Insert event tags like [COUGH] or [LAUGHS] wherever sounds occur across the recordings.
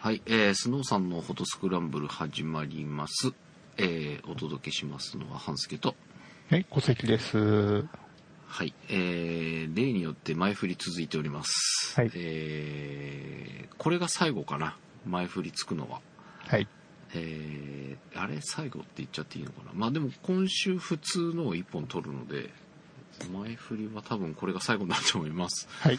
はい、えー、スノーさんのフォトスクランブル始まります。えー、お届けしますのは、半助と。はい、戸籍です。はい、えー、例によって前振り続いております。はいえー、これが最後かな？前振りつくのは。はい。えー、あれ？最後って言っちゃっていいのかな？まあでも今週普通のを1本取るので、前振りは多分これが最後になると思います。はい。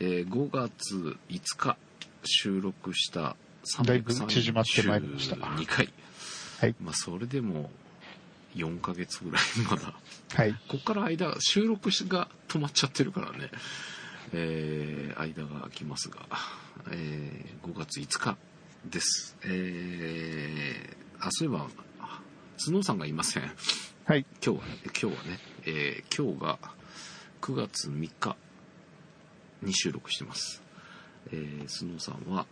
えー5月5日収録しただいぶ縮まってまいりました2回。はい。まあそれでも4ヶ月ぐらいまだ。はい。こっから間、収録が止まっちゃってるからね。えー、間が空きますが、えー、5月5日です。えー、あ、そういえば、あスノーさんがいません。はい。今日はね、今日はね、えー今日が9月3日に収録してます。えー、スノーさんは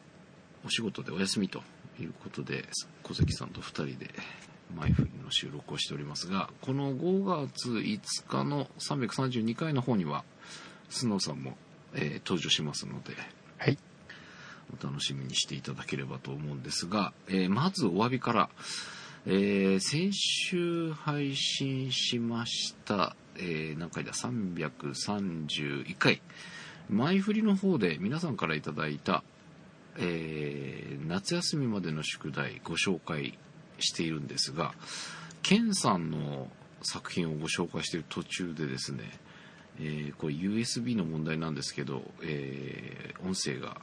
お仕事でお休みということで、小関さんと2人で前振りの収録をしておりますが、この5月5日の332回の方には、スノーさんも、えー登場しますので、はい。お楽しみにしていただければと思うんですが、えーまずお詫びから、えー先週配信しました、えー何回だ、331回、前振りの方で皆さんからいただいた、えー夏休みまでの宿題ご紹介しているんですが、ケンさんの作品をご紹介している途中でですね、えーこれ USB の問題なんですけど、えー音声が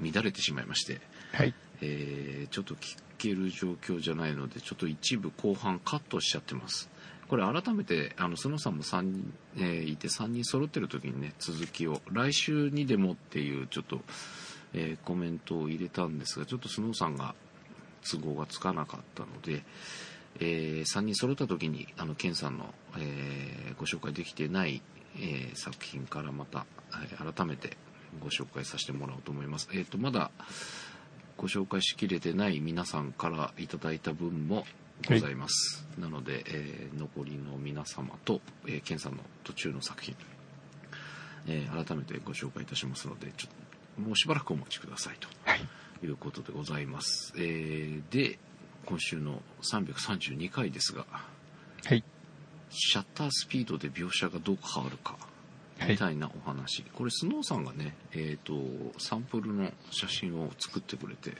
乱れてしまいまして、はい。えーちょっと聞ける状況じゃないので、ちょっと一部後半カットしちゃってます。これ改めて、あの、スノーさんも3人、えーいて3人揃ってる時にね、続きを、来週にでもっていうちょっと、えーコメントを入れたんですが、ちょっとスノーさんが都合がつかなかったので、え3人揃った時に、あの、ケンさんの、えご紹介できてない、え作品からまた、え改めてご紹介させてもらおうと思います。えっ、と、まだ、ご紹介しきれてない皆さんからいただいた分もございます。なので、えー残りの皆様と、えー、ケンさんの途中の作品、えー改めてご紹介いたしますので、ちょっともうしばらくお待ちくださいと。はい。いうことでございます。えーで、今週の332回ですが、はい。シャッタースピードで描写がどう変わるか、はいみたいなお話。これ、スノーさんがね、えっ、と、サンプルの写真を作ってくれて、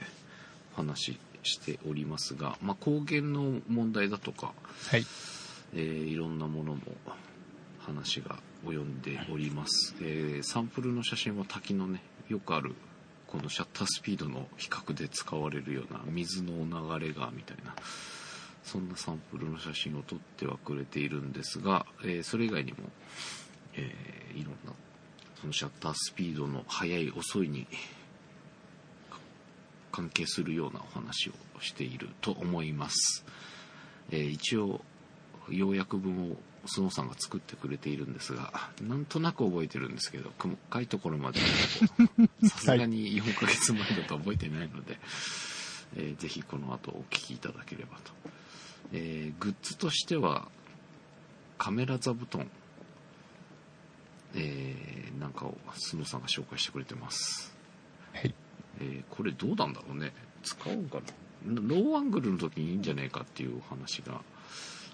お話ししておりますが、まあ、光源の問題だとか、はい。えーいろんなものも話が及んでおります、えーサンプルの写真は滝のねよくあるこのシャッタースピードの比較で使われるような水の流れがみたいなそんなサンプルの写真を撮ってはくれているんですが、えーそれ以外にも、えーいろんなそのシャッタースピードの速い遅いにか関係するようなお話をしていると思います。えー一応要約文をスノーさんが作ってくれているんですがなんとなく覚えてるんですけど細かいところまでさすがに4ヶ月前だと覚えてないので、えーぜひこの後お聞きいただければと、えーグッズとしてはカメラ座布団、えーなんかをスノーさんが紹介してくれてますはい。えーこれどうなんだろうね。使おうかな。ローアングルの時にいいんじゃないかっていうお話が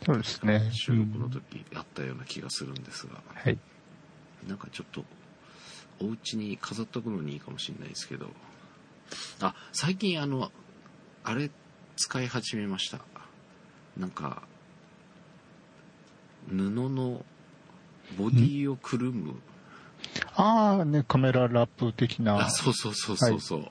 そうですね。収録のうん時あったような気がするんですが、はい。なんかちょっとお家に飾っとくのにいいかもしれないですけど。あ最近あのあれ使い始めました。なんか布のボディをくるむああ、ね、カメララップ的な。あそうそうそうそうそう、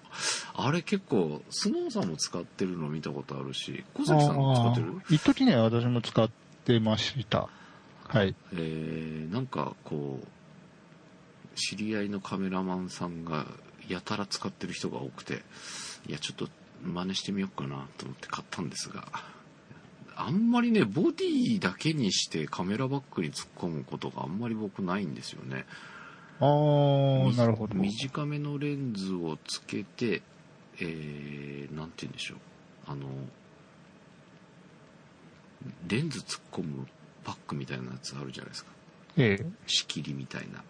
あれ結構スノーさんも使ってるの見たことあるし小崎さんも使ってる？一時ね、私も使ってました。はい。えーなんかこう知り合いのカメラマンさんがやたら使ってる人が多くていやちょっと真似してみようかなと思って買ったんですがあんまりねボディだけにしてカメラバッグに突っ込むことがあんまり僕ないんですよねああ、みなるほど。短めのレンズをつけてえー、なんて言うんでしょうあのレンズ突っ込むパックみたいなやつあるじゃないですかええ。仕切りみたいな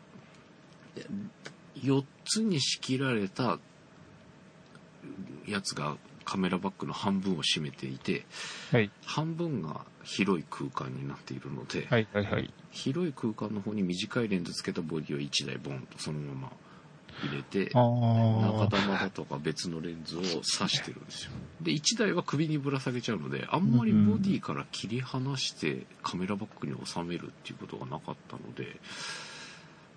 4つに仕切られたやつがカメラバッグの半分を占めていて、はい。半分が広い空間になっているので、はいはいはい。広い空間の方に短いレンズつけたボディを1台ボンとそのまま入れて、あ中あ。玉だとか別のレンズを挿してるんですよ。で、1台は首にぶら下げちゃうので、あんまりボディから切り離してカメラバッグに収めるっていうことがなかったので、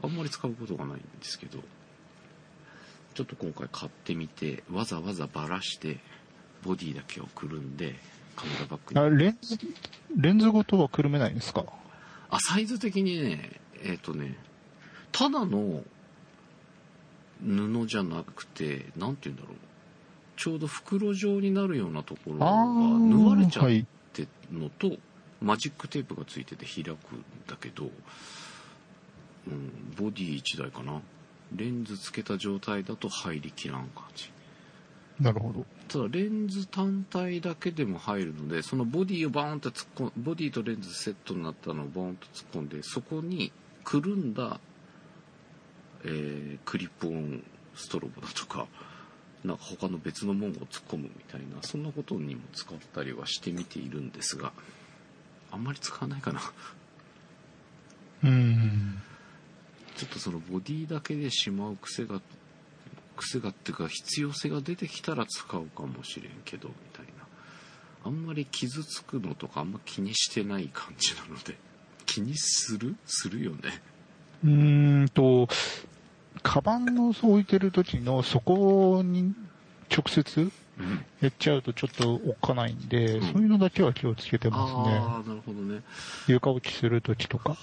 あんまり使うことがないんですけど、ちょっと今回買ってみて、わざわざばらして、ボディだけをくるんで、カメラバッグにあレンズ、レンズごとはくるめないんですか？あ、サイズ的にね、えっ、とね、ただの布じゃなくて、なんて言うんだろう。ちょうど袋状になるようなところが。縫われちゃっはい。てるのと、マジックテープがついてて開くんだけど、うん、ボディ1台かな。レンズつけた状態だと入りきらん感じ。なるほど。ただレンズ単体だけでも入るのでそのボディをバーンと突っ込んボディとレンズセットになったのをバーンと突っ込んでそこにくるんだ、えークリップオンストロボだとかなんか他の別のものを突っ込むみたいなそんなことにも使ったりはしてみているんですがあんまり使わないかなうん。ちょっとそのボディだけでしまう癖が癖がっていうか必要性が出てきたら使うかもしれんけどみたいな。あんまり傷つくのとかあんま気にしてない感じなので。[LAUGHS] 気にする？するよね。うーんと、カバンを置いてる時の底に直接うん。やっちゃうとちょっとおっかないんで、うん。そういうのだけは気をつけてますね。ああなるほどね。床落ちする時とか。は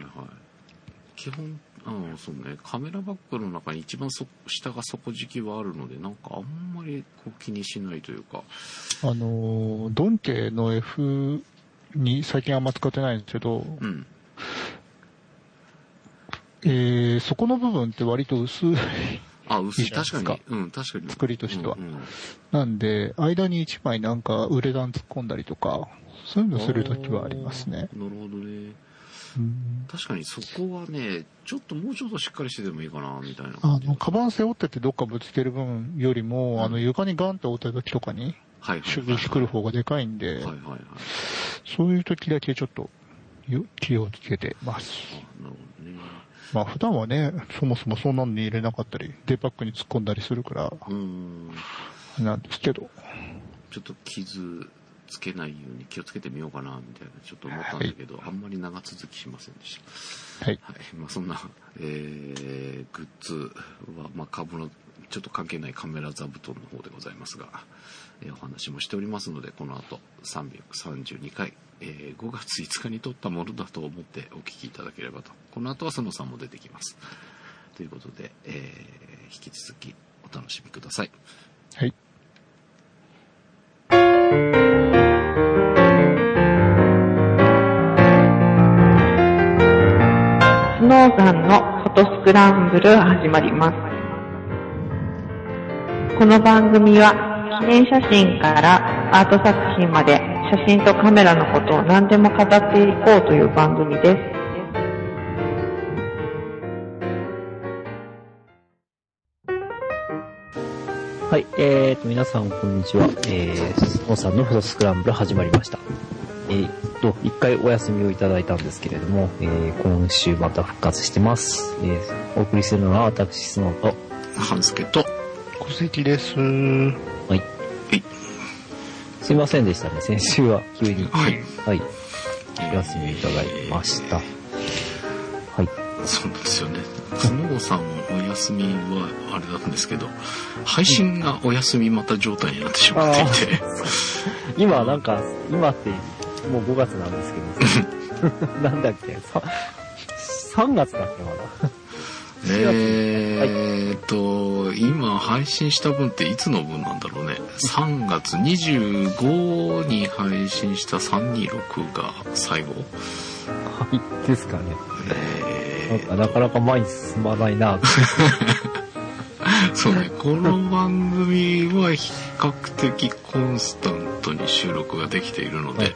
いはい。基本あのそうねカメラバッグの中に一番そ下が底敷きはあるのでなんかあんまりこう気にしないというか。あのー、ドン家の F に最近あんま使ってないんですけど、うん。えー、そこの部分って割と薄いあ薄い。確かに。うん確かに。作りとしては。うんうん。なんで、間に一枚なんかウレタン突っ込んだりとか、そういうのするときはありますね。なるほどね。うん確かにそこはねちょっともうちょっとしっかりしててもいいかなみたいな。あの、カバン背負っててどっかぶつける分よりも、うん。あの、床にガンと置いた時とかに、はいはい衝撃来る方がでかいんで、はいはいはい。そういう時だけちょっとよ気をつけてます。あなるほどね。まあ普段はね、そもそもそんなのに入れなかったり、デパックに突っ込んだりするから、うーん。なんですけど。ちょっと傷つけないように気をつけてみようかなみたいなちょっと思ったんだけど、あんまり長続きしませんでした。はい。はい。まあ、そんな、えーグッズは、まあ、株のちょっと関係ないカメラ座布団の方でございますが、えーお話もしておりますのでこの後332回、えー5月5日に撮ったものだと思ってお聞きいただければと。この後はそのさんも出てきます。ということで、えー引き続きお楽しみください。はい。スノーザンのフォトスクランブル始まります。この番組は記念写真からアート作品まで写真とカメラのことを何でも語っていこうという番組です。はい、えーと、皆さんこんにちは。えー、スノーさんのフォトスクランブル始まりました。えーと、一回お休みをいただいたんですけれども、えー、今週また復活してます。えー、お送りするのは私、スノーと、半助と小関です。はい。すいませんでしたね、先週は急に。はいはい。お休みいただきました。はい。そうなんですよねスノーさんお休みはあれだったんですけど配信がお休みまた状態になってしまっていて [LAUGHS] 今なんか、今ってもう5月なんですけど、[LAUGHS] なんだっけ、さ3月だっけまだ。[LAUGHS] えーっと、今配信した分っていつの分なんだろうね。3月25に配信した326が最後。はい、ですかね。なんえかなかなか前に進まないな。[LAUGHS] ー、そうね、この番組は比較的コンスタントに収録ができているので、はい。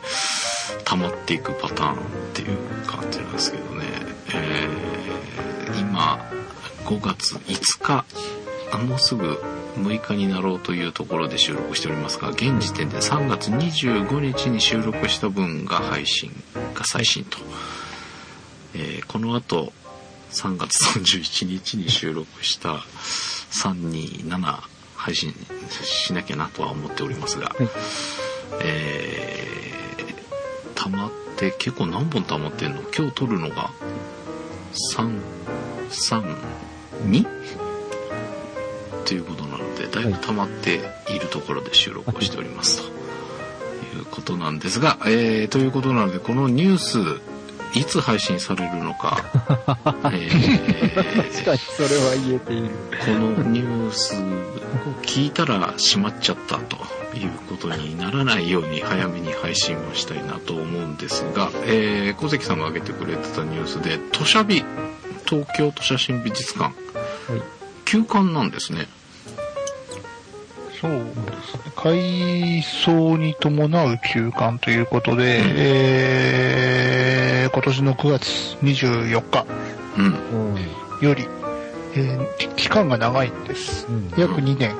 溜まっていくパターンっていう感じなんですけどね。えー、今、5月5日、あもうすぐ6日になろうというところで収録しておりますが現時点で3月25日に収録した分が配信が最新と、えーこの後3月31日に収録した327配信しなきゃなとは思っておりますが、はい。えー、溜まって結構何本溜まってんの？今日撮るのが332ということなのでだいぶ溜まっているところで収録をしておりますということなんですが、えー、ということなのでこのニュースいつ配信されるのか、[LAUGHS] えー確かにそれは言えている。このニュースを聞いたら閉まっちゃったということにならないように早めに配信をしたいなと思うんですが、えー、小関さんが挙げてくれてたニュースで、都写美、東京都写真美術館、休館なんですね。そうですね。改装に伴う休館ということで、えー、今年の9月24日うん。うん。より、えー期間が長いんです。うん約2年、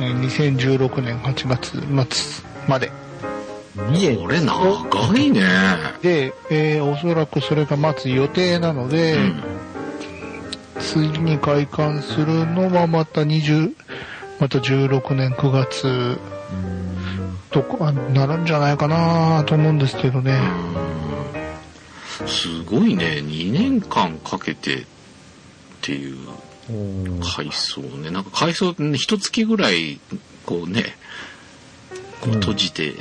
えー2016年8月末まで。2年。これ長いね。で、えーおそらくそれが待つ予定なので、うん。次に開館するのはまた20、また16年9月うんとかなるんじゃないかなと思うんですけどね。うんすごいね。2年間かけてっていううん改装ね。なんか改装ってね、一月ぐらい、こうね、こううん閉じて、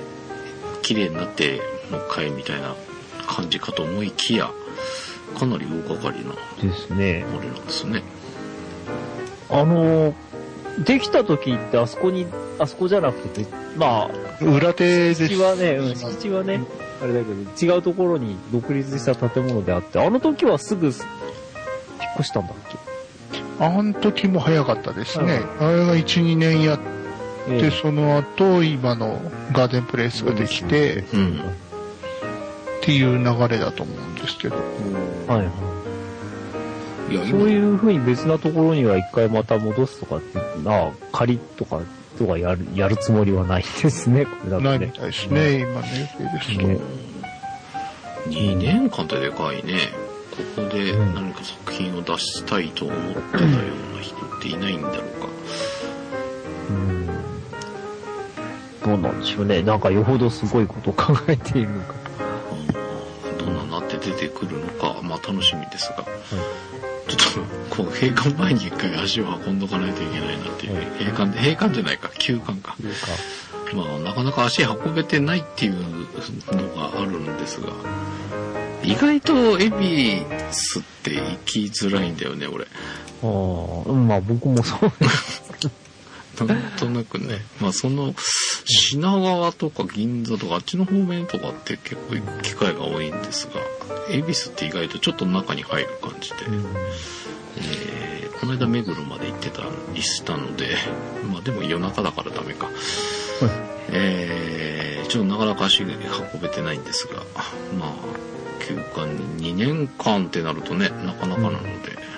綺麗になって、もう一回みたいな感じかと思いきや、かなり大掛かりな、ですね。あれなんですね。あの、できた時ってあそこに、あそこじゃなくて、まあ、裏手です。敷地はね、うん、敷地はね、あれだけど、違うところに独立した建物であって、あの時はすぐ引っ越したんだっけ？あの時も早かったですね。あれが1、2年やっえて、その後、今のガーデンプレイスができて、うん。っていう流れだと思うんですけど。はいはい。いや、そう今、いう風に別なところには一回また戻すとかって、まあ、仮とか、とかやる、やるつもりはないですね、これだとね。ないみたいですね、今の予定ですと。ね2年間ってでかいね。ここでうん何か作品を出したいと思ってたような人っていないんだろうか。うん。どうなんでしょうね。なんかよほどすごいことを考えているのか。どんななって出てくるのか、まあ楽しみですが、ちょっと、こう、閉館前に一回足を運んどかないといけないなっていう、はい。閉館で、閉館じゃないか、休館か。まあ、なかなか足運べてないっていうのがあるんですが、意外とエビスって行きづらいんだよね、俺。ああ、うんまあ僕もそうなんとなくね、まあその、品川とか銀座とかあっちの方面とかって結構行く機会が多いんですが、恵比寿って意外とちょっと中に入る感じで、えーこの間目黒まで行ってたりしたので、まあでも夜中だからダメか。えーちょっとなかなか足が運べてないんですが、まあ、休館に2年間ってなるとね、なかなかなので、まあ、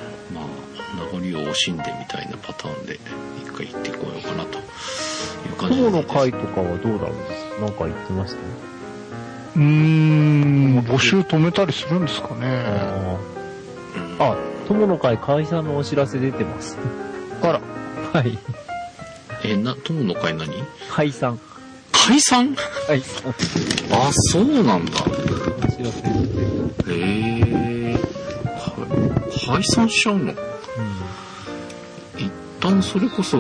名残を惜しんでみたいなパターンで一回行ってこようかなという感じ友です。の会とかはどうなるんですか？なんか言ってました？ね。うーん、募集止めたりするんですかね。あ友の会解散のお知らせ出てます。あら、はい。え、な、友の会何？解散。解散？解散。あ、そうなんだ。お知らせ出てる。へえ。か解散しちゃうの？一旦それこそ、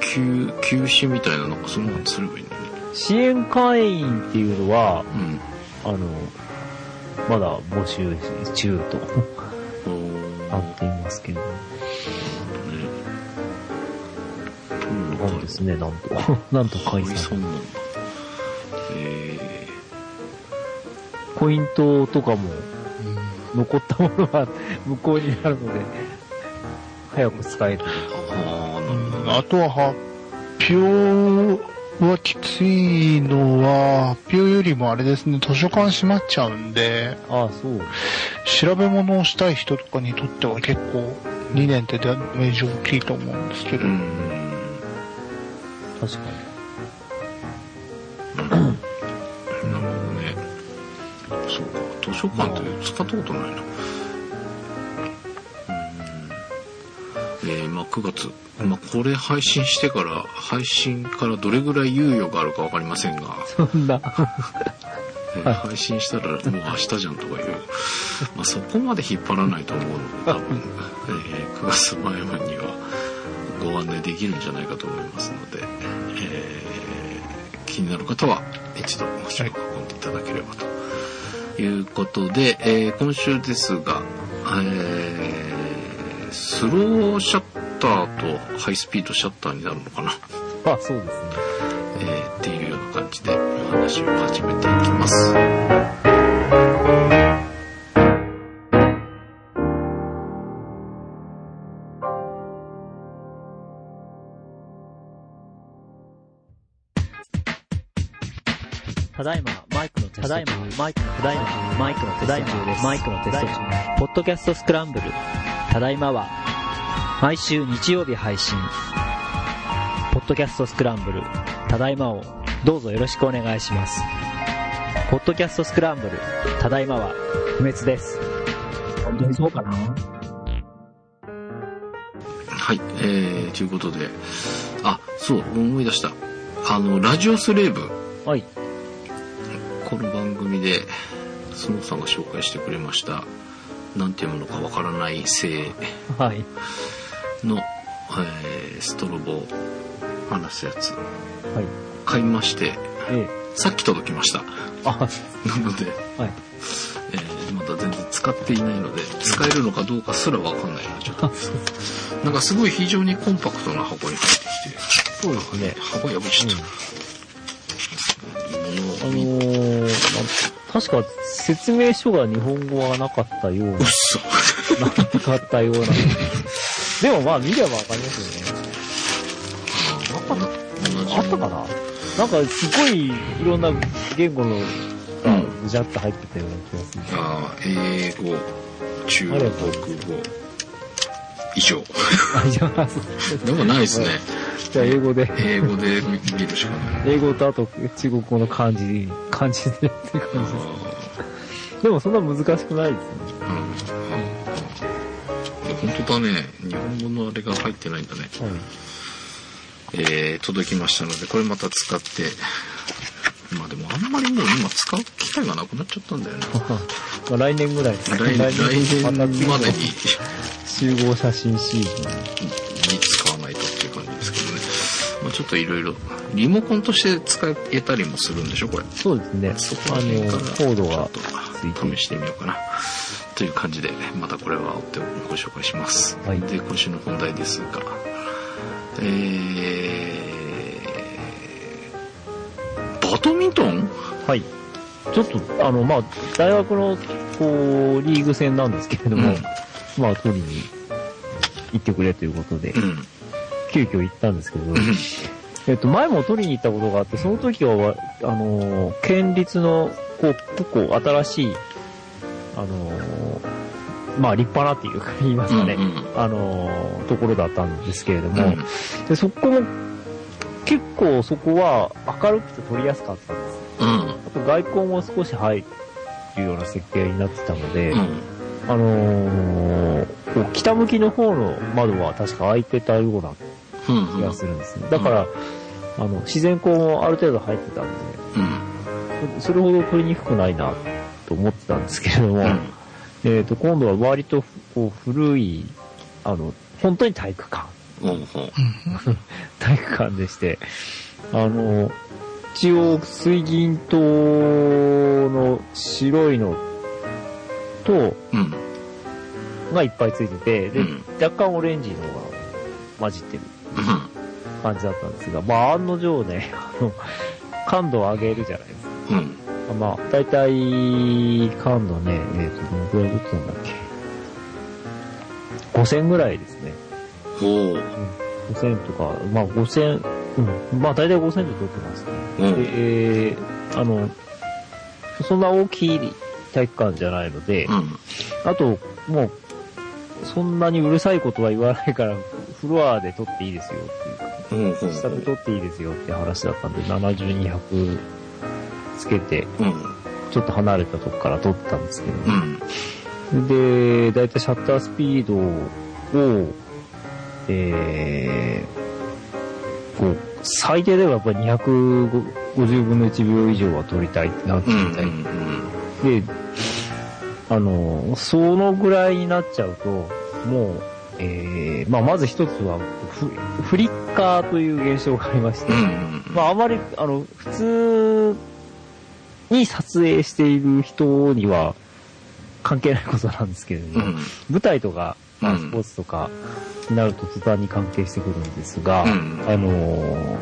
休、休止みたいな、なんかそんなのすればいいのに。支援会員っていうのは、うん。あの、まだ募集中となっていますけど、なんですね、なんと。[LAUGHS] なんと解散。なんだ。えポイントとかも残ったものは無効になるので、早く使える。ー、あとは発表はきついのは、発表よりもあれですね、図書館閉まっちゃうんで、ああ、そう。調べ物をしたい人とかにとっては結構2年ってダメージ大きいと思うんですけど。うん。確かなるほどね。そうか。図書館って使ったことないな。えー、まあ9月。まあこれ配信してから、配信からどれぐらい猶予があるかわかりませんが、に。そんな。えー配信したらもう明日じゃんとかいう、まあそこまで引っ張らないと思うので、多分、えー9月前までにはご案内できるんじゃないかと思いますので、えー気になる方は一度足を運んでいただければということで、えー今週ですが、えースローシャッターとハイスピードシャッターになるのかな、あ、そうですね。えーっていうような感じでお話を始めていきます。ただいま、マイクのテストただいま、マイクの、ただいま、マイクのテスト中です。マイクのテスト中。ポッドキャストスクランブル。ただいまは、毎週日曜日配信。ポッドキャストスクランブル。ただいまを、どうぞよろしくお願いします。ポッドキャストスクランブル。ただいまは、不滅です。本当にそうかな？はい、えー、ということで、あ、そう、思い出した。あの、ラジオスレーブ、はい。この番組で、スノーさんが紹介してくれました、なんていうものかわからない性はい。の、えー、ストロボを話すやつ、はい。買いまして、ええ。さっき届きました。あ、なので、はい。えーまだ全然使っていないので、使えるのかどうかすらわかんないな、ちょっと。[LAUGHS] なんかすごい非常にコンパクトな箱に入ってきて、そうですね。箱破しちゃった。あの物を見ー、ま確か説明書が日本語はなかったようなうっ、そ。なかったような。でもまあ見ればわかりますよね。同じあったかな？なんかすごいいろんな言語のがぐじゃっと入ってたような気がする。あー英語、中国語、以上。でもないですね。じゃあ英語で、英語で見見るしかない。英語とあと中国語の漢字、漢字でって感じです。あでもそんな難しくないですね。ーうんうん本当だね。日本語のあれが入ってないんだね。はい。えー、届きましたので、これまた使って、まあでもあんまりもう今使う機会がなくなっちゃったんだよね。[LAUGHS] まあ来年ぐらいです来来年までに集合写真シーズン。に使わないとっていう感じですけどね。まあちょっといろいろ、リモコンとして使えたりもするんでしょ、これ。そうですね。そこあの、ら辺からコードが試してみようかな。という感じで、またこれは追ってご紹介します。はいで、今週の本題ですが、えー、バドミントン？はい。ちょっと、あの、まあ、大学の、こう、リーグ戦なんですけれども、うんまあ、取りに行ってくれということでう、ん。急遽行ったんですけど、えっと、前も取りに行ったことがあって、その時はわ、あのー、県立の、こう、結構新しい、あのー、まあ、立派なっていうか、言いますかね、うんうんあのー、ところだったんですけれども、うんで、そこも、結構そこは明るくて取りやすかったんです。うん。あと外光も少し入るような設計になってたので、うん。あのーこう北向きの方の窓は確か開いてたようなうん。気がするんですね。だから、あの、自然光もある程度入ってたんで、うん。そそれほど取りにくくないなと思ってたんですけれども、うん。えっ、と、今度は割とこう古い、あの、本当に体育館。[LAUGHS] 体育館でして、あの、一応水銀灯の白いのと、うん。がいっぱいついてて、で、うん若干オレンジのが混じってるうん。感じだったんですが、まあ案の定ね、あの、感度を上げるじゃないですか。うん。まあ、だいたい感度ね、えっ、と、どのくらい出てたんだっけ？5000ぐらいですね。ほう。5000とか、まあ5000、うん、まあ大体5000で取ってますね。うん。で、えーあの、そんな大きい体育館じゃないので、うん。あと、もう、そんなにうるさいことは言わないから、フロアで撮っていいですよっていうか、ほうほう下で撮っていいですよって話だったんで、70、200つけて、うん。ちょっと離れたとこから撮ったんですけど、うん。で、だいたいシャッタースピードを、えー、こう、最低ではやっぱり250分の1秒以上は撮りたいってなってい。うん。で、あの、そのぐらいになっちゃうと、もう、えー、まあまず一つは、フフリッカーという現象がありまして、うん。まああまり、あの、普通に撮影している人には関係ないことなんですけれども、うん。舞台とか、まあうんスポーツとかになると途端に関係してくるんですが、うんあのー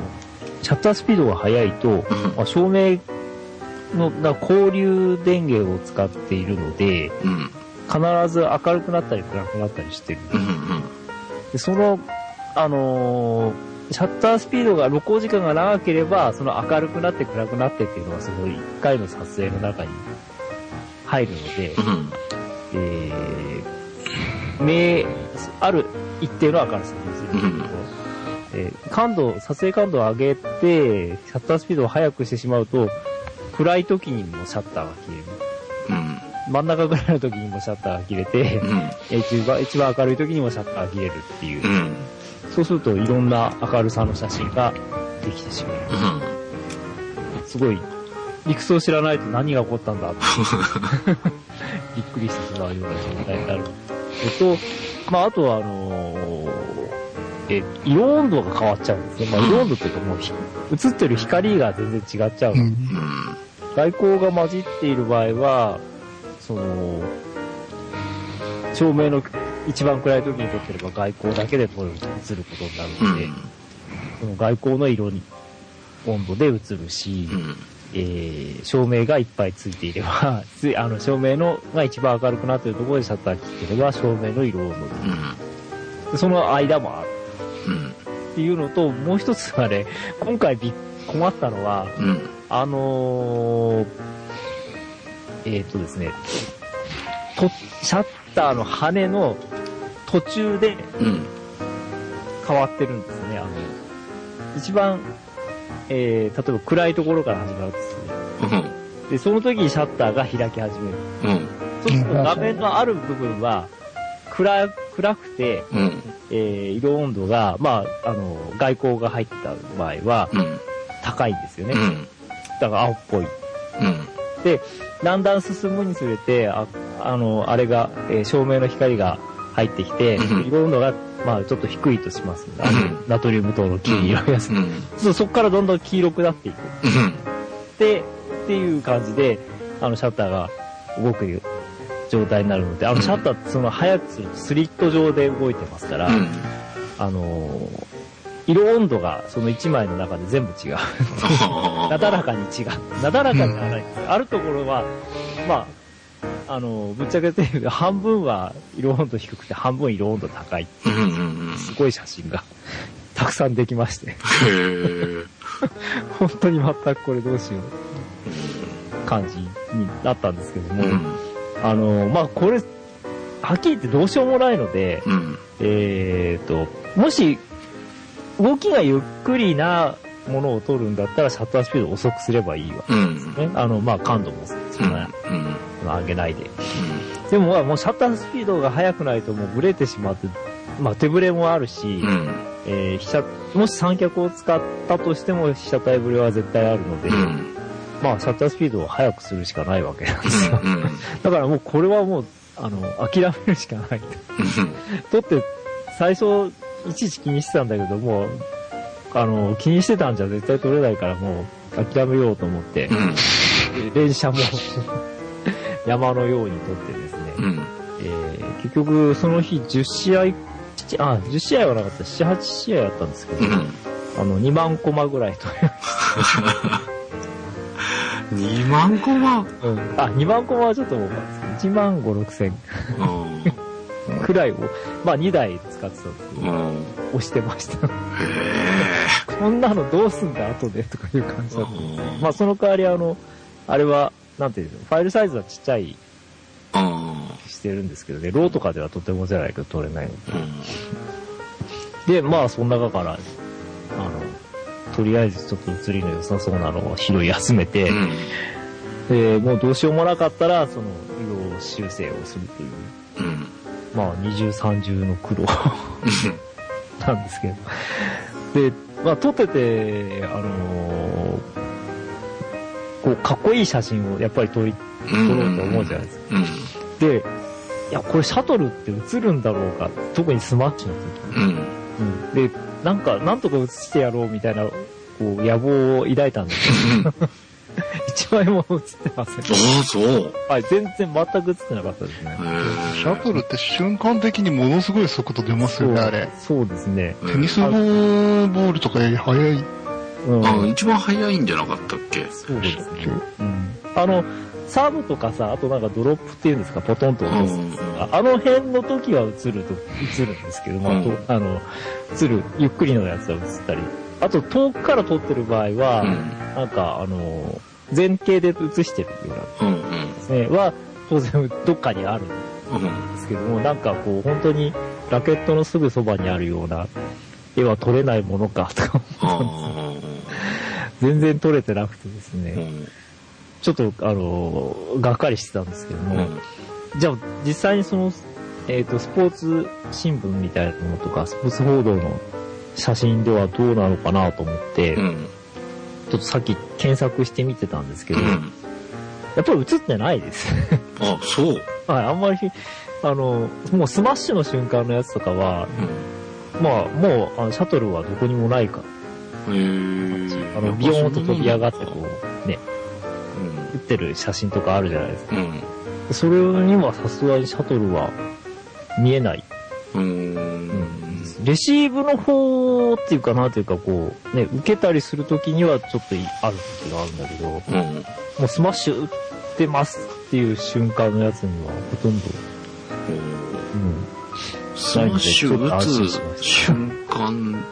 シャッタースピードが速いと、うんまあ、照明のだ交流電源を使っているので、うん。必ず明るくなったり暗くなったりしてる。うん。でその、あのーシャッタースピードが、録音時間が長ければ、その明るくなって暗くなってっていうのが、その一回の撮影の中に入るので、うん。えー、明、ある一定の明るさにするところ、えー感度、撮影感度を上げて、シャッタースピードを速くしてしまうと、暗い時にもシャッターが切れる。うん。真ん中ぐらいの時にもシャッターが切れて、うん。一番明るい時にもシャッターが切れるっていうう。ん。そうするといろんな明るさの写真ができてしまう。すごい、理屈を知らないと何が起こったんだってびっくりしてしまうような状態になるのと、まあ、あとは、あのーえ、色温度が変わっちゃうんですね。まあ、色温度っていうかもうひ、映ってる光が全然違っちゃう。外光が混じっている場合は、その、照明の一番暗い時に撮ってれば外光だけで撮る、映ることになるので、その外光の色に、温度で映るし、うん。えー、照明がいっぱいついていれば、[LAUGHS] つあの、照明のが一番明るくなっているところでシャッター切ってれば、照明の色温度でその間もあるうん。っていうのと、もう一つはね、今回困ったのは、うん。あのー、えーっとですね、と、シャッターの羽の途中でうん。変わってるんですね。あの、一番、えー、例えば暗いところから始まるんですね。うん。で、その時にシャッターが開き始める。うん。そうすると画面のある部分は、暗、暗くて、うん。えー、色温度が、まあ、あの、外光が入った場合はうん。高いんですよね。うん。だから青っぽい。うん。だんだん進むにつれて、ああの、あれが、えー照明の光が入ってきて、うん色温度が、まあ、ちょっと低いとします。あのうんナトリウム糖の黄色いやつ。うん。そうそこからどんどん黄色くなっていく。うん。で、っていう感じで、あの、シャッターが動く状態になるので、あの、うんシャッターってその早くするとスリット状で動いてますから、うん。あのー色温度がその1枚の中で全部違う。[LAUGHS] なだらかに違う。なだらかにはない。あるところは、まあ、あの、ぶっちゃけて言うと半分は色温度低くて半分色温度高い。うん。うん。すごい写真が [LAUGHS] たくさんできまして。本当に全くこれどうしよう感じになったんですけども、うん。あの、まあ、これ、はっきり言ってどうしようもないので、うん。えーと、もし、動きがゆっくりなものを撮るんだったらシャッタースピードを遅くすればいいわ。うん。ね、あの、まあ、感度もそんな、うん。上げないで。でも、まあもうシャッタースピードが速くないともうブレてしまって、まあ、手ブレもあるし、うん。えー被写もし三脚を使ったとしても被写体ブレは絶対あるので、うん。まあ、シャッタースピードを速くするしかないわけなんですよ。うん。だからもうこれはもう、あの、諦めるしかない。撮って、最初、いちいち気にしてたんだけど、もう、あの、気にしてたんじゃ絶対撮れないからもう、諦めようと思って、うん。連射も [LAUGHS] 山のように撮ってですね、うん。えー結局その日10試合、7あ、10試合はなかった、7、8試合あったんですけど、うん。あの、2万コマぐらいと、[LAUGHS] 2万コマ？うん、あ、2万コマはちょっともう、1万5、6千うん。くらいを、まあ2台使ってたんですけど、うん。押してました。へこんなのどうすんだ後でとかいう感じえだった。まあその代わりあの、あれは、なんていうの、ファイルサイズはちっちゃい、うん。してるんですけどね、ローとかではとてもじゃないけど撮れないのうん。で。で、まあ、その中から、あの、とりあえずちょっと映りの良さそうなのを拾い集めて、うん。で、もうどうしようもなかったら、その、色修正をするという、うん。まあ、二重三重の苦労なんですけど。で、まあ、撮ってて、あのこう、かっこいい写真をやっぱり撮り、撮ろうと思うじゃないですか。うん。で、いや、これシャトルって映るんだろうか、特にスマッチの時。うん。うん。で、なんか、なんとか映してやろうみたいな、こう、野望を抱いたんですけど、[LAUGHS] 一枚も映ってません。ああ、そう。はい、全然全く映ってなかったですね。へシャトルって瞬間的にものすごい速度出ますよね、あれ。そうですね。え。テニスボールとかより速い。うん。あ、一番早いんじゃなかったっけ？そうですね。うん。あの、サーブとかさ、あとなんかドロップっていうんですか、ポトンと落とす。ああの辺の時は映ると、映るんですけども、あとうんあの、映る、ゆっくりのやつは映ったり。あと遠くから撮ってる場合は、うん。なんかあの、前傾で映してるようなうん。うん。ですね、は、当然どっかにあるんうん。ですけども、なんかこう、本当にラケットのすぐそばにあるような絵は撮れないものか、とか、あ全然撮れてなくてですあ。うね、ん。ちょっと、あの、がっかりしてたんですけども、うん。じゃあ、実際にその、えっ、と、スポーツ新聞みたいなものとか、スポーツ報道の写真ではどうなのかなと思って、ちょうん。っとさっき検索してみてたんですけど、やうん。っぱり映ってないです。[LAUGHS] あ、そう。はい、あんまり、あの、もうスマッシュの瞬間のやつとかは、うん。まあ、もう、あのシャトルはどこにもないかへえ。あの、ビヨーンと飛び上がってこう、ね、う打ってる写真とかあるじゃないですか。ん。うん。それにはさすがにシャトルは見えない。うーん。レシーブの方っていうかなというかこう、ね、受けたりするときにはちょっといある時があるんだけど、もうん。うスマッシュ打ってますっていう瞬間のやつにはほとんど、うん。スマッシュ打つす瞬間、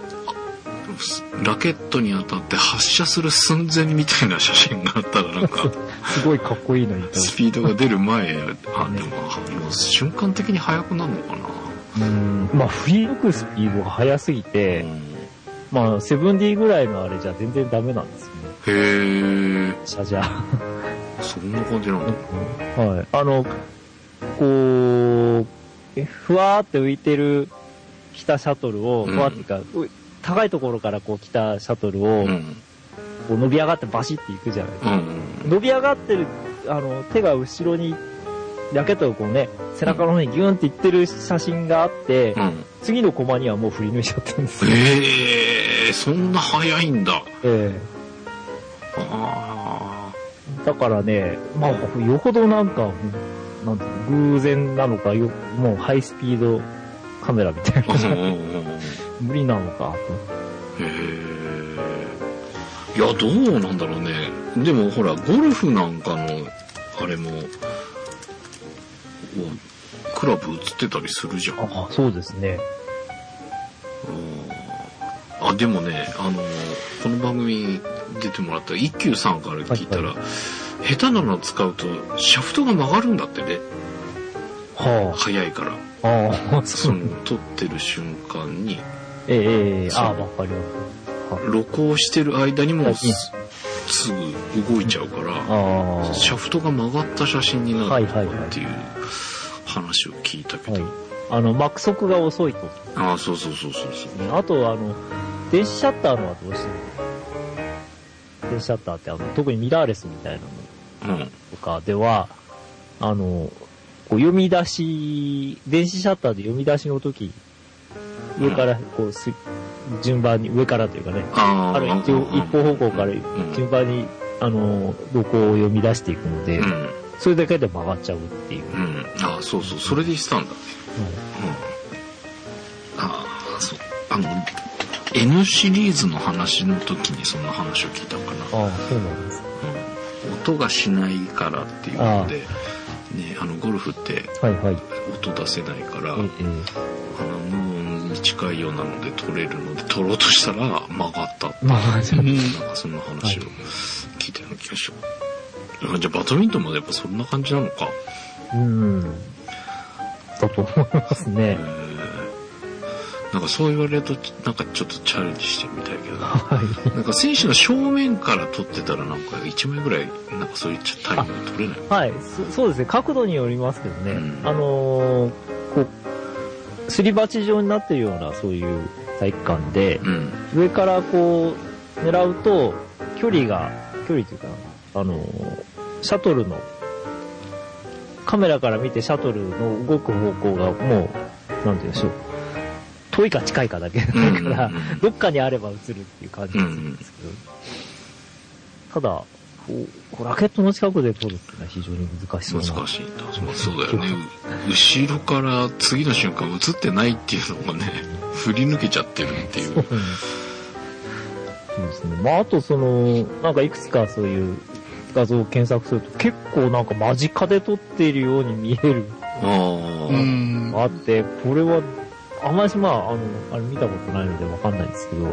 ラケットに当たって発射する寸前みたいな写真があったらなんか、[LAUGHS] すごいかっこいいのにと。スピードが出る前、あ、でも、もう瞬間的に速くなるのかな？うん。まあ、振り抜くスピードが速すぎて、うんまあ、セブンディぐらいのあれじゃ全然ダメなんですよね。へえ、車じゃ。そんな感じなんだ。はい。あの、こう、えふわーって浮いてる来たシャトルを、うんふわっていうか、う高いところからこう来たシャトルを、うん。こう伸び上がってバシっていくじゃないですか。うん。伸び上がってる、あの、手が後ろに、ラケットがこうね、背中の方にギューンっていってる写真があって、うん。次のコマにはもう振り抜いちゃってるんですよ。ええ、そんな速いんだ。えあえだからね、まあ、よほどなんか、なんて偶然なのか、よ、もうハイスピードカメラみたいな、無理なのかへえ。いや、どうなんだろうね。でもほら、ゴルフなんかの、あれも、おクラブ映ってたりするじゃん。と。あ、そうですね。あ、でもね、あの、この番組出てもらった一休さんから聞いたら、はい下手なの使うと、シャフトが曲がるんだってね。は速いから。あ、ああ、その、撮ってる瞬間に、ええええそうああ、わかります。録音してる間にもはいすすぐ動いちゃうから、あシャフトが曲がった写真になるはいはいはいっていう話を聞いたけあ、ど。はい。あの、マック速が遅いと。ああ、そうそうそうそうそう。あと、あの、電子シャッターのはどうしてる？電子シャッターってあの、特にミラーレスみたいなのうん。とかでは、あの、こう読み出し、電子シャッターで読み出しの時、上からこうす、順番に、上からというかね、ある一応一方方向からん順番に、あの、動向を読み出していくので、うん。それだけで曲がっちゃうっていう。うん。ああ、そうそう。それでしたんだね。うん。ああ、そう。あの、N シリーズの話の時にそんな話を聞いたのかな。ああ、そうなんです。うん。音がしないからっていうので、ね、あの、ゴルフってはいはい。音出せないから、えええあの無音に近いようなので取れるので取ろうとしたら曲がったってえまあ、じゃなんかそんな話を聞いたような気がします。あじゃあバドミントンもやっぱそんな感じなのか。あうん。だと思いますね。えーなんかそう言われると、なんかちょっとチャレンジしてみたいけどな。はい。なんか選手の正面から撮ってたらなんか1枚ぐらい、なんかそういうタイミング取れない。はい、そそうですね。角度によりますけどね。うんあのーこう、すり鉢状になってるような、そういう体育館で、うん。上からこう、狙うと、距離が、距離というか、あのーシャトルの、カメラから見てシャトルの動く方向がもう、なんて言うんでしょう。遠いか近いかだけだかうんうんうんら、どっかにあれば映るっていう感じがするんですけど。ただ、こうラケットの近くで撮るっていうのは非常に難しそうな。難しいんだ。まあそうだよね。う後ろから次の瞬間映ってないっていうのがね、振り抜けちゃってるっていう。そうですね。まあ、あとその、なんかいくつかそういう画像を検索すると結構なんか間近で撮っているように見えるああって、これは、あんまりまあ、あの、あれ見たことないのでわかんないですけど、うん。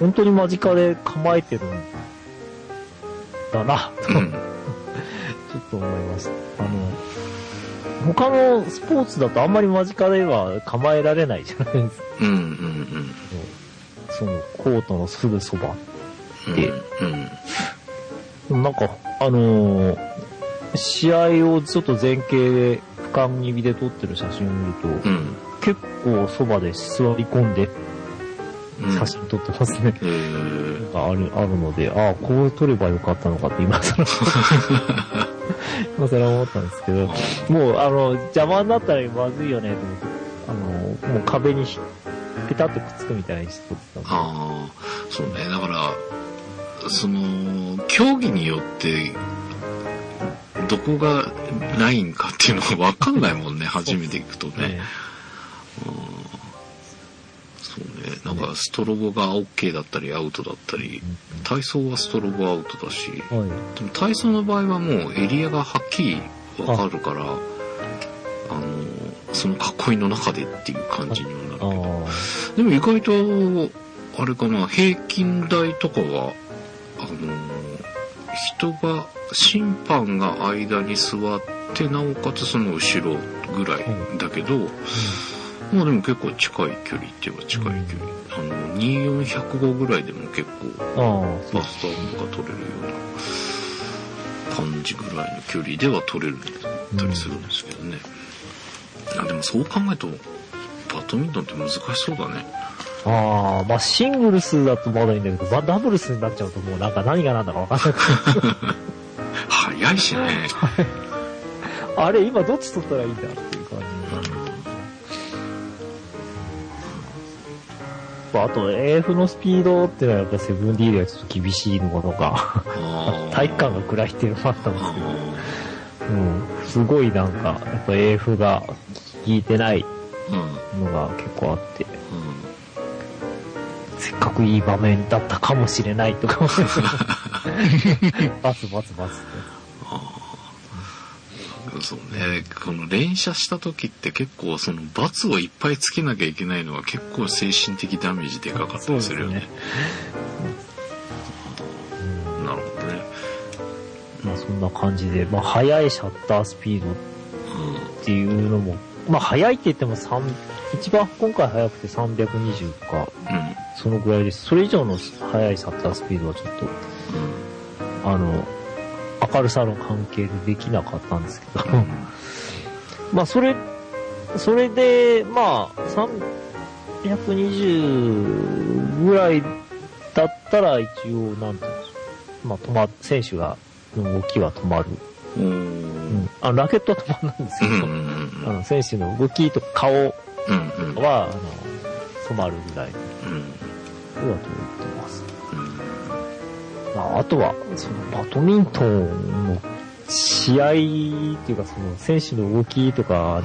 本当に間近で構えてるんだな、と、ちょうん。っと思いました。あの、他のスポーツだとあんまり間近では構えられないじゃないですか。うん。うん。その、コートのすぐそば。うん。でうん。でもなんか、あのー試合をちょっと前景で俯瞰気味で撮ってる写真を見ると、うん。結構そばで座り込んでうん。写真撮ってますね。えー。がある、あるので、ああ、こう撮ればよかったのかって今更、[LAUGHS] 今更思ったんですけど、もう、あの、邪魔になったらまずいよね、と思って、あの、もう壁にひペタッとくっつくみたいにして撮ってたんで。ああ、そうね。だから、その、競技によって、どこがラインかっていうのがわかんないもんね、[LAUGHS] 初めて行くとね。ねそうね。なんか、ストロボが OK だったり、アウトだったり、体操はストロボアウトだし、はい。でも体操の場合はもうエリアがはっきりわかるから、あの、その囲いの中でっていう感じにはなるけあど。あ。でも意外と、あれかな、平均台とかは、あの人が、審判が間に座って、なおかつその後ろぐらいだけど、まあでも結構近い距離って言えば近い距離。あの、2405ぐらいでも結構、バスタームが取れるような感じぐらいの距離では取れるたりするんですけどね。あでもそう考えると、バドミントンって難しそうだね。ああ、まあシングルスだとまだいいんだけど、ばダブルスになっちゃうともうなんか何が何だかわかんなくなる。[LAUGHS] 早いしね。[LAUGHS] あれ、今どっち取ったらいいんだっていうあと AF のスピードっていうのはやっぱ 7D ではちょっと厳しいのかとか、体育館が暗いっていうのもあったんですけど、あうん、すごいなんか、やっぱ AF が効いてない。のが結構あって、うせっかくいい場面だったかもしれないとか。思って、バツバツバツって。ん。そうね。この連射した時って結構その罰をいっぱいつけなきゃいけないのは結構精神的ダメージでかかったりするよね。うんなるほどね。まあそんな感じで、まあ速いシャッタースピードっていうのも、まあ速いって言っても3、一番今回速くて320か、うん。うん。そのぐらいです。それ以上の速いシャッタースピードはちょっと、あの、明るさの関係でできなかったんですけど、うん。[LAUGHS] まあそれ、それで、まあ、320ぐらいだったら一応、なんていうんですか、まあ止ま、選手が、の動きは止まる。うん。うん。あの、ラケットは止まらないんですけど、あの、選手の動きとか顔。は、あの、止まるぐらいうん。は止まってます。まあ、あとは、そのバドミントンの試合っていうか、その選手の動きとか、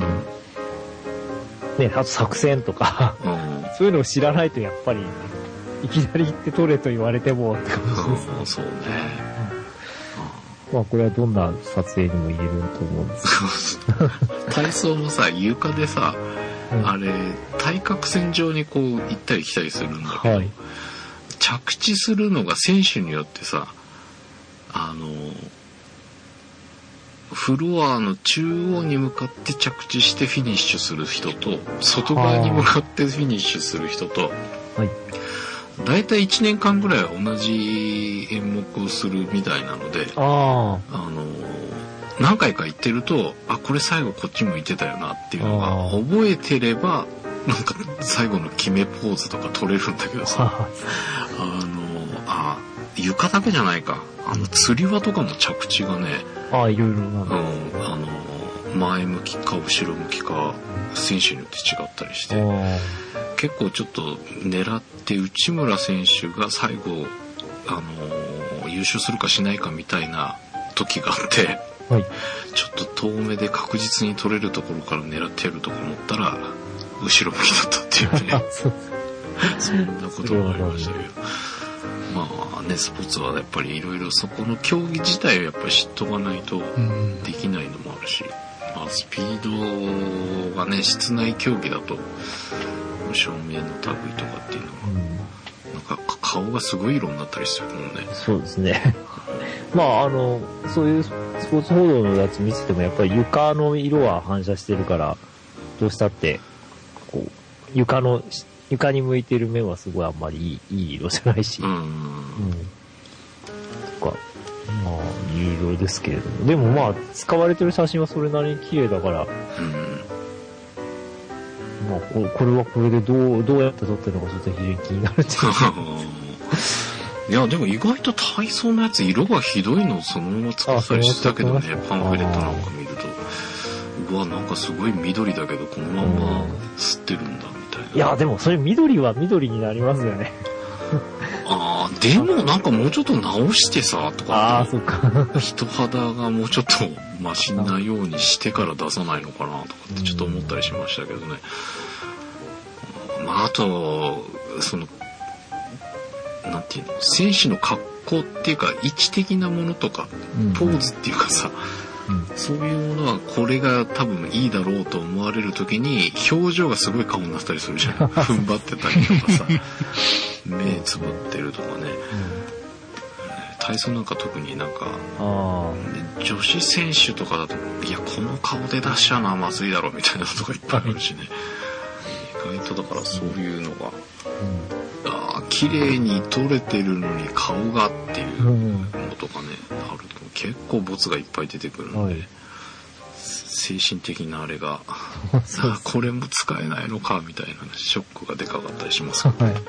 ね、あと作戦とか、うん。そういうのを知らないとやっぱり、いきなり行って取れと言われてもって感じですね。うんそうね。まあこれはどんな撮影にも入れると思うんです [LAUGHS] 体操もさ、床でさ、けど。あれ、対角線上にこう行ったり来たりするんだけど、はい。着地するのが選手によってさ、あの、フロアの中央に向かって着地してフィニッシュする人と外側に向かってフィニッシュする人とはい。大体1年間ぐらいは同じ演目をするみたいなのでああの何回か言ってるとあこれ最後こっち向いてたよなっていうのが覚えてればなんか最後の決めポーズとか取れるんだけどあ。さはあのあ床だけじゃないかあの釣り輪とかも着地がね、ああ、いろいろなうんん、あの前向きか後ろ向きか選手によって違ったりしてあ結構ちょっと狙って内村選手が最後あの優勝するかしないかみたいな時があってあ。はい。ちょっと遠目で確実に取れるところから狙ってやるとか思ったら後ろ向きだったっていうね [LAUGHS] あ、そんなこともありましたけど。まあね、スポーツはやっぱりいろいろそこの競技自体をやっぱり知っとかないとうん。できないのもあるし、まあスピードがね、室内競技だと、照明の類とかっていうのは、うん。なんか顔がすごい色になったりするもんね。そうですね。[LAUGHS] まあ、あの、そういうスポーツ報道のやつ見てても、やっぱり床の色は反射してるから、どうしたって、こう、床の、床に向いてる面はすごいあんまりいいいい色じゃないし。ううん。ん。とか、まあ、いろいろですけれども。でもまあ、使われてる写真はそれなりに綺麗だから、うん。まあ、ここれはこれでどう、どうやって撮ってるのかちょっと非常に気になるっていう。[LAUGHS] いや、でも意外と体操のやつ色がひどいのをそのまま使ったりしてたけどねパンフレットなんか見ると。うわ、なんかすごい緑だけど、このまんま吸ってるんだ、みたいな。いや、でもそれ緑は緑になりますよね。ああ、でもなんかもうちょっと直してさ、とああ、かそっか。人肌がもうちょっとマシなようにしてから出さないのかな、とかってちょっと思ったりしましたけどね。まあ、あと、その、なんていうの、選手の格好っていうか、位置的なものとか、ポーズっていうかさ、うん。そういうものはこれが多分いいだろうと思われる時に表情がすごい顔になったりするじゃん。[LAUGHS] 踏ん張ってたりとかさ。[LAUGHS] 目つぶってるとかね。体操なんか特になんかあ女子選手とかだといやこの顔で出しちゃなまずいだろみたいなのとかいっぱいあるしね。意外とだからそういうのが。あ。ああ綺麗に撮れてるのに顔がっていう。うん。とかねあると結構ボツがいっぱい出てくるので、はい。精神的なあれが [LAUGHS] あこれも使えないのかみたいなショックがでかかったりしますけど、[LAUGHS] はい。はい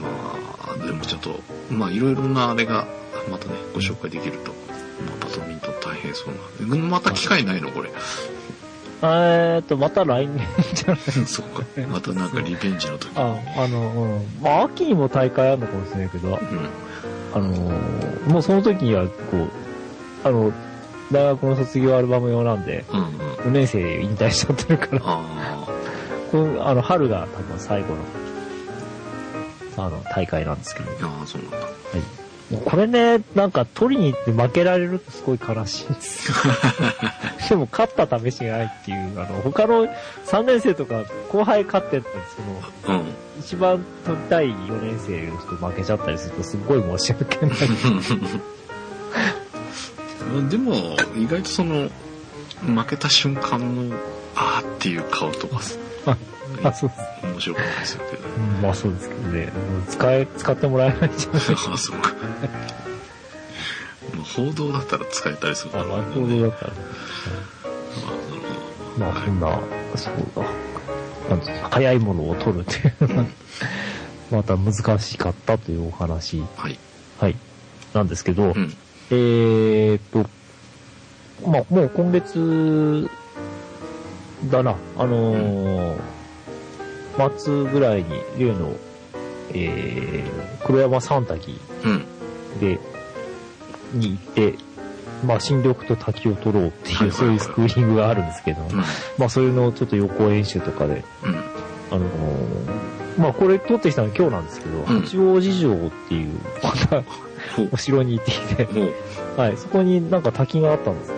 まあでもちょっとまあいろいろなあれがまたねご紹介できると、まあ、バドミントン大変そうなまた機会ないの？これ。えーっと、また来年じゃないそっか。またなんかリベンジの時あ、あの、うん。まあ、秋にも大会あるのかもしれないけど、うんあのーもうその時には、こう、あの、大学の卒業アルバム用なんで、うんうん。4年生引退しちゃってるから、あこのあの、春が多分最後の、あの、大会なんですけど、ーあーそうなんだ。もうこれね、なんか取りに行って負けられるとすごい悲しいんですよ。[LAUGHS] でも勝った試しがないっていう、あの、他の3年生とか後輩勝ってって、その、うん一番取りたい4年生の人負けちゃったりするとすごい申し訳ない。でも意外とその負けた瞬間のあーっていう顔とかさあ、そうです。面白かったでするけどね。うんまあそうですけどね。もう使え、使ってもらえないじゃないああそうかまあ報道だったら使えたりするだあ、ろうなるほね。どだったら。まあそんな、そうだ。なん早いものを取るっていうのが、また難しかったというお話、はいはい、なんですけど、うんえーっと、まあ、もう今月だな、あのー末ぐらいに例の、えー、黒山三滝うんで、に行って、まあ、新緑と滝を取ろうっていう、そういうスクーリングがあるんですけど、うん。まあ、それのちょっと予行演習とかで、うん。あのーまあ、これ撮ってきたの今日なんですけど、ん。八王子城っていう、また、お城に行ってきて、はい、そこになんか滝があったんですよ。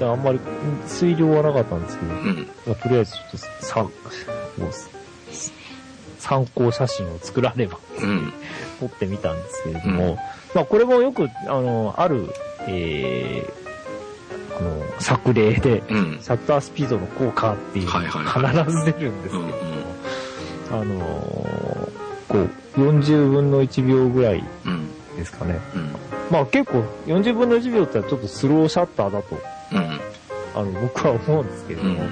あんまりうん水量はなかったんですけど、うん。まあとりあえずちょっとさ、もう、参考写真を作らればうん。撮ってみたんですけれども、うん。まあこれもよく、あの、ある、えー、あの、作例で、うん。シャッタースピードの効果っていう必ず出るんですけうん。ども、あのーこう、40分の1秒ぐらいうん。ですかね。うん。まあ結構、40分の1秒ってのはちょっとスローシャッターだと、うん。あの、僕は思うんですけれども、うん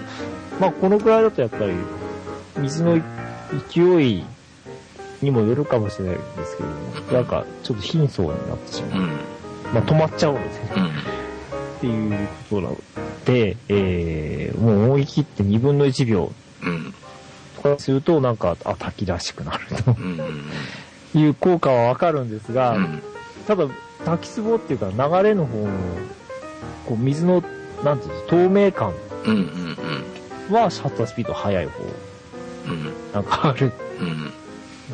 まあこのくらいだとやっぱり、水の勢いにもよるかもしれないんですけれども、なんかちょっと貧相になってしまう。うん。まあ止まっちゃうんですよね。うん。っていうことなので、えー、もう思い切って2分の1秒うん。とかすると、なんか、あ、滝らしくなると。いう効果はわかるんですが、うん。ただ、滝壺っていうか流れの方の、こう、水の、なんていうの、透明感うん。うん。はシャッタースピード速い方、うん。なんかある。うん。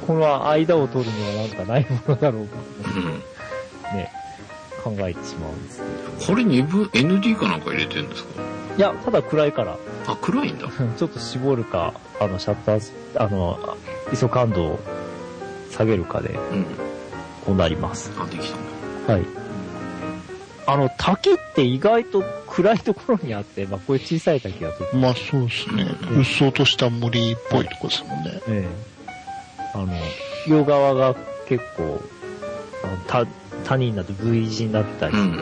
この間を取るにはなんかないものだろうかね、考えてしまうんですけこれ2分 ND かなんか入れてるんですか？ど。いや、ただ暗いから、あ、暗いんだ。ちょっと絞るか、あの、シャッタース、あの、ISO 感度を下げるかで、うん。こうなります。あ、できたんだ。はい。あの、滝って意外と暗いところにあって、まあ、こういう小さい滝だと、まあそうですね。うんうっそうとした森っぽいとこですもんね。ええあの、両側が結構、あのた谷になって V 字になったりうん。う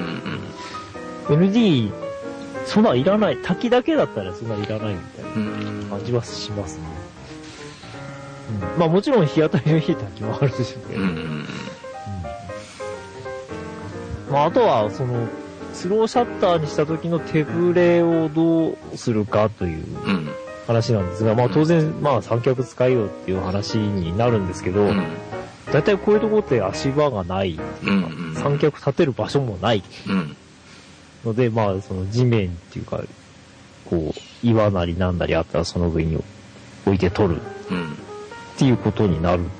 して、ん。ND、そんないらない、滝だけだったらそんないらないみたいなうん。感じはしますね。うん、まあもちろん日当たりのいい滝もあるでしょうけど、うん。ううんん。まああとは、その、スローシャッターにした時の手ぶれをどうするかといううん。話なんですが、まあ当然、まあ三脚使いようっていう話になるんですけど、うん。だいたいこういうところって足場がない、うん。三脚立てる場所もないうん。ので、まあその地面っていうか、こう、岩なりなんなりあったらその上に置いて取るうん。っていうことになるんうん。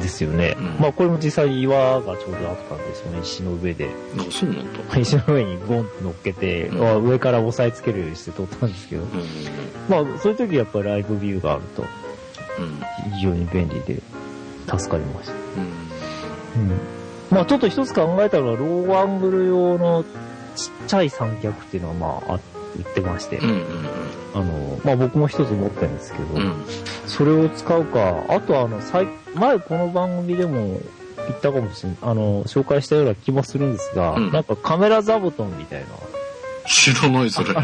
ですよね。うんまあこれも実際岩がちょうどあったんですよね、石の上で。あ、そうなんだ。[LAUGHS] 石の上にゴンって乗っけて、うんまあ上から押さえつけるようにして撮ったんですけど、うん。まあそういう時やっぱりライブビューがあるとうん。非常に便利で助かりました。うん。うん。まあちょっと一つ考えたのは、ローアングル用のちっちゃい三脚っていうのはまあ、あ売ってまして、うん。あの、まあ僕も一つ持ってるんですけど、うん。うん。それを使うか、あとはあの、最前この番組でも言ったかもしれない、あの、紹介したような気もするんですが、うんなんかカメラ座布団みたいな。知らない、それ。ああ、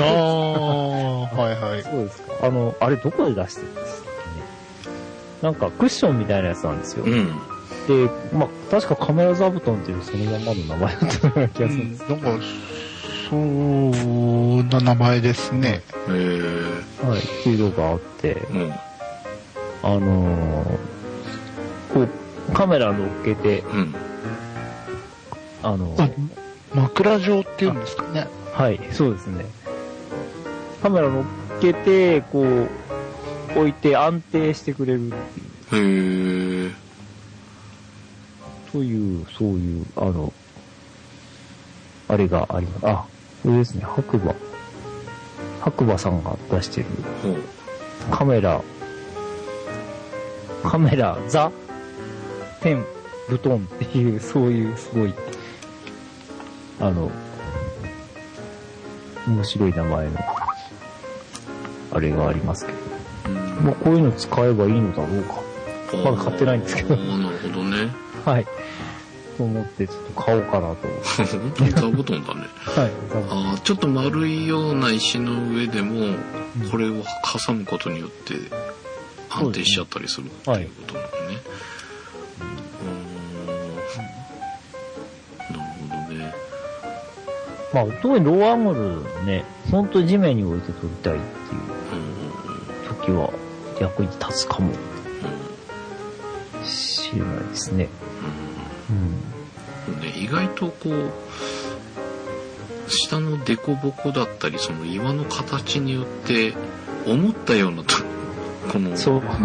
[LAUGHS] はいはい。そうですか。あの、あれどこで出してるんです。なんかクッションみたいなやつなんですよ。うん。で、まあ、確かカメラ座布団っていうそのままの名前だったような気がするんです。なんか、そうな名前ですね。へえ。はい。っていうのがあって、うん。あのーこう、カメラ乗っけて、うん。あのあ枕状っていうんですかね。はい、そうですね。カメラ乗っけて、こう、置いて安定してくれるっていう、へえ。という、そういう、あの、あれがあります。あ、これですね、白馬。白馬さんが出してる。カメラ、カメラ、ザ、テン、ブトンっていう、そういうすごい、あの、面白い名前の、あれがありますけど。まあ、こういうの使えばいいのだろうか。まだ買ってないんですけどなるほどね。はい。と思って、ちょっと買おうかなと。本当に座布団だね。はい。ああ、ちょっと丸いような石の上でも、これを挟むことによって安定しちゃったりするっていうことなのね。うーんなるほどね。まあ、特にローアングルね、本当に地面に置いて撮りたいっていううん時は役に立つかもうんしれないですね。うん。うんね意外とこう下の凸凹だったりその岩の形によって思ったようなと [LAUGHS] この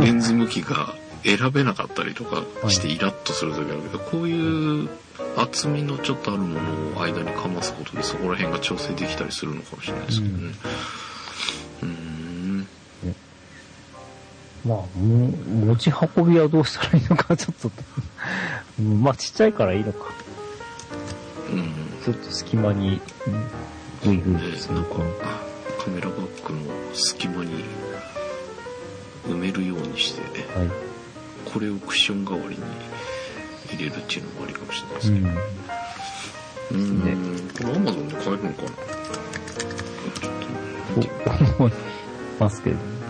レンズ向きが選べなかったりとかしてイラッとする時あるけど、こういう厚みのちょっとあるものを間にかますことでそこら辺が調整できたりするのかもしれないですけどね。うーん。まあ、も持ち運びはどうしたらいいのか、[LAUGHS] ちょっと、うんまあ、ちっちゃいからいいのか。うんちょっと隙間に、うんぐいぐいでなんかするか。カメラバッグの隙間に埋めるようにしてはい。これをクッション代わりに入れるっていうのもありかもしれないでうすけどん。うーんこれアマゾンで買えるのかな？ちょっと思いますけど。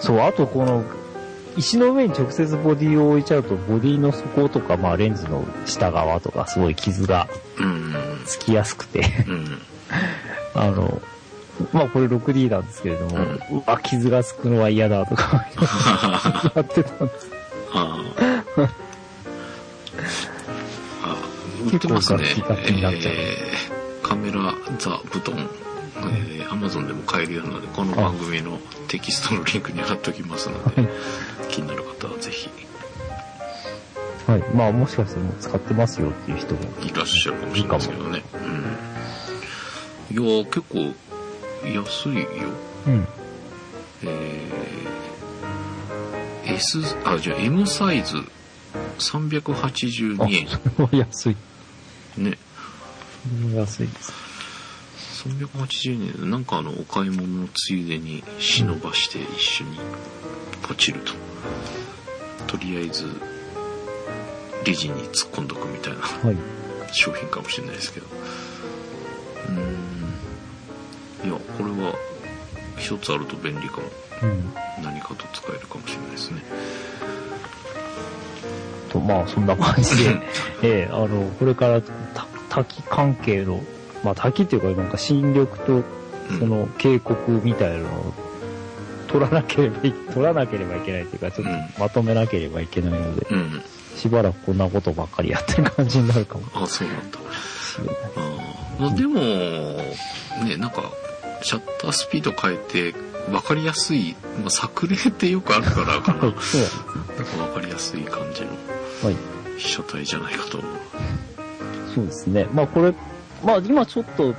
そう、あとこの、石の上に直接ボディを置いちゃうと、ボディの底とか、まあレンズの下側とか、すごい傷がうん。つきやすくて、うん。[LAUGHS] あの、まあこれ 6D なんですけれども、うわ、傷がつくのは嫌だとか、[LAUGHS] やってたんです。[LAUGHS] 結構ガチガチになっちゃう。えー。カメラザブトン。えマゾンでも買えるようなので、この番組のテキストのリンクに貼っておきますので、気になる方はぜひはい。まあもしかしてもう使ってますよっていう人も。いらっしゃるかもしれないですけどね。うん。いやー、結構安いよ。うん。えー、S、あ、じゃあ M サイズ382円。あ、それは安い。ね。安いです。380円でなんかあのお買い物のついでに忍ばして一緒にポチると。とりあえずレジに突っ込んどくみたいなはい。商品かもしれないですけど。うーん。いやこれは一つあると便利かも。うん。何かと使えるかもしれないですね。と、まあそんな感じで、[LAUGHS] ええあの、これからた滝関係の、まあ滝っていうかなんか新緑とうんその渓谷みたいなのを取らなければい、[LAUGHS] 取らなければいけないっていうか、ちょっうんとまとめなければいけないので、うんしばらくこんなことばっかりやってる感じになるかも [LAUGHS] あそうなんだ。あーまあでもねなんかシャッタースピード変えて分かりやすい、まあ、作例ってよくあるからかな [LAUGHS] はい、なんか分かりやすい感じのはい。被写体じゃないかと思う。そうですね。まあこれ、まあ今ちょっと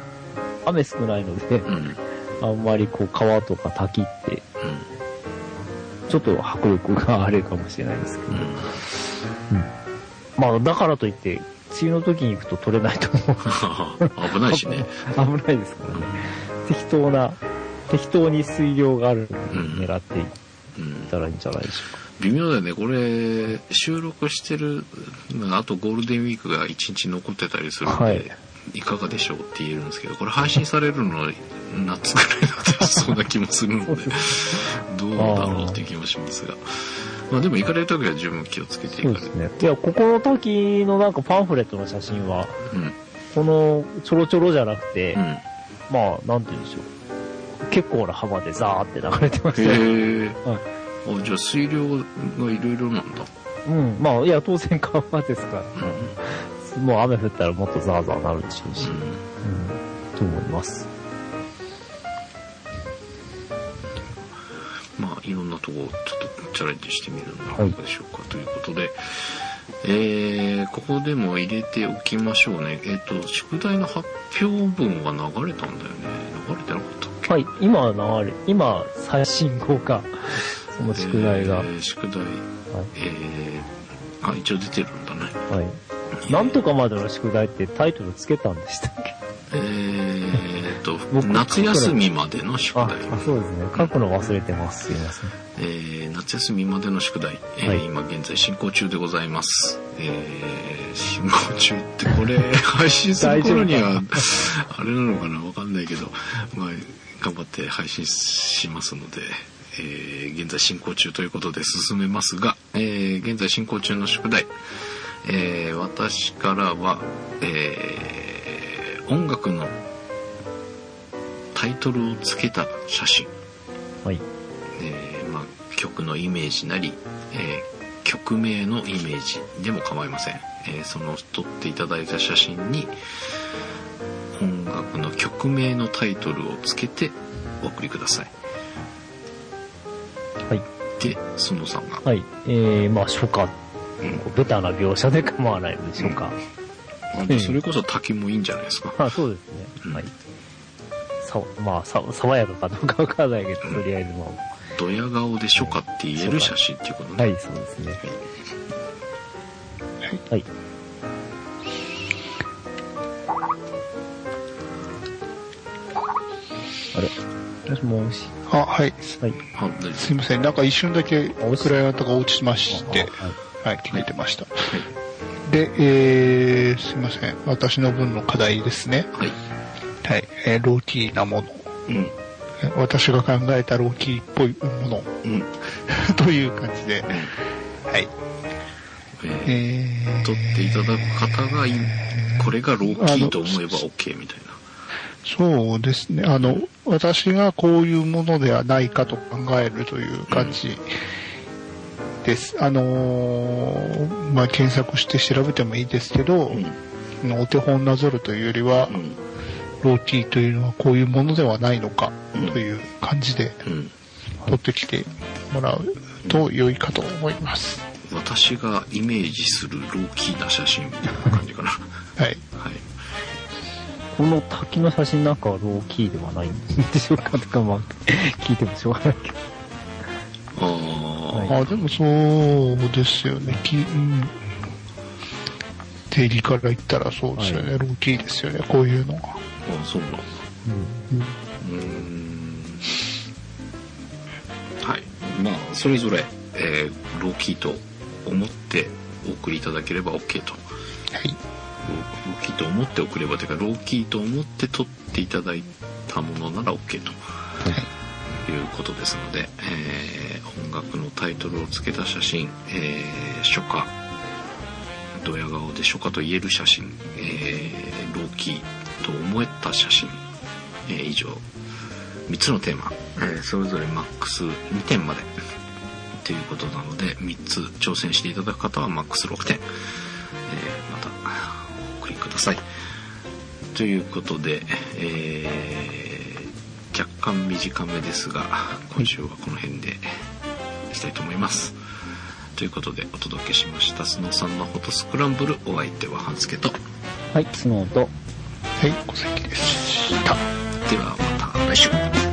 雨少ないので、うん。うん。あんまりこう川とか滝って、ちょっと迫力があるかもしれないですけど、うん。まあだからといって、梅雨の時に行くと取れないと思う。[LAUGHS] 危ないしね。[LAUGHS] 危ないですからね。適当な、適当に水量がある狙っていっうん。たらいいんじゃないでしょうか。微妙だよね。これ、収録してる、あとゴールデンウィークが1日残ってたりするんで、はいい、かがでしょうって言えるんですけど、これ配信されるの夏ぐらいだったそうな気もするので、どうだろうっていう気もしますが。まあでも行かれる時は十分気をつけていかれる。そうですね。いや、ここの滝のなんかパンフレットの写真は、うん。このちょろちょろじゃなくて、うん。まあ、なんて言うんでしょう。結構な幅でザーって流れてましへたよ。え。はあ、じゃあ水量がいろいろなんだ。うん。まあ、いや、当然川ですから。もう雨降ったらもっとザーザーなるでしょうし。ううん。と思います。ん。まあいろんなとこちょっとチャレンジしてみるのはいかがでしょうか、ということで、えー、ここでも入れておきましょうね。えっ、と、宿題の発表文が流れたんだよね。流れてなかったっけ？はい。今流れ、今、最新号が、[LAUGHS] その宿題が。えー宿題、えー、あ、一応出てるんだね。はい。なんとかまでの宿題ってタイトルつけたんでしたっけ？えーっと、僕夏休みまでの宿あ題。あ、そうですね。書くの忘れてます。すいません。えー夏休みまでの宿題、えーはい今現在進行中でございます。えー進行中ってこれ [LAUGHS] 配信する頃にはあれなのかな？わかんないけど、まあ、頑張って配信しますので、えー現在進行中ということで進めますが、えー現在進行中の宿題、えー私からは、えー音楽のタイトルをつけた写真はい。えーまあ、曲のイメージなり、えー曲名のイメージでも構いません、えーその撮っていただいた写真に音楽の曲名のタイトルをつけてお送りくださいはい。で園さんが、はい。えー、まあ、初夏。うんベタな描写で構わないのでしょうか。あでそれこそ滝もいいんじゃないですか、あ、そうですね。うんはい。さ、まあ、さ、爽やかかどうかわからないけど、とりあえずまドヤ顔で初夏って言える写真っていうことあ。ね。はい、そうですね。はい。あれ？もしもし。あ、はい。はい。すいません。なんか一瞬だけクライアントが落ちまして、はい。はい、聞いてました。で、えー、すいません。私の分の課題ですね。はい。はい。えーローキーなもの。うん。えー私が考えたローキーっぽいものうん。[LAUGHS] という感じで、はい。えーえー、撮っていただく方がいい、これがローキーと思えば OK みたいな。そうですね。あの、私がこういうものではないかと考えるという感じです。あのーまあ、検索して調べてもいいですけど、うん。お手本なぞるというよりは、うん。ローキーというのはこういうものではないのかうんという感じでうん。取ってきてもらうと良いかと思います。私がイメージするローキーな写真みたいな感じかな。ははい。い。この滝の写真なんかはローキーではないんでしょうかとか、まあ、聞いてもしょうがないけど。あでもそうですよね。きうん定義から言ったらそうですよね。はローキーですよね。こういうのが。あそうなの。うん。うーんはい。まあ、それぞれ、えーローキーと思ってお送りいただければ OK と。はい。ロローキーと思って送ればというか、ローキーと思って撮っていただいたものなら OK ということですので、えー音楽のタイトルを付けた写真、えー初夏、ドヤ顔で初夏と言える写真、えーローキーと思えた写真、えー以上、3つのテーマ、えーそれぞれマックス2点まで。ということなので、3つ挑戦していただく方はマックス6点、えーまたお送りください。ということで、えー若干短めですが、今週はこの辺で。いきたいと思います。ということでお届けしました、スノーさんのフォトスクランブル、お相手は半助と、はい、スノーと、はい、小関でした。ではまた来週。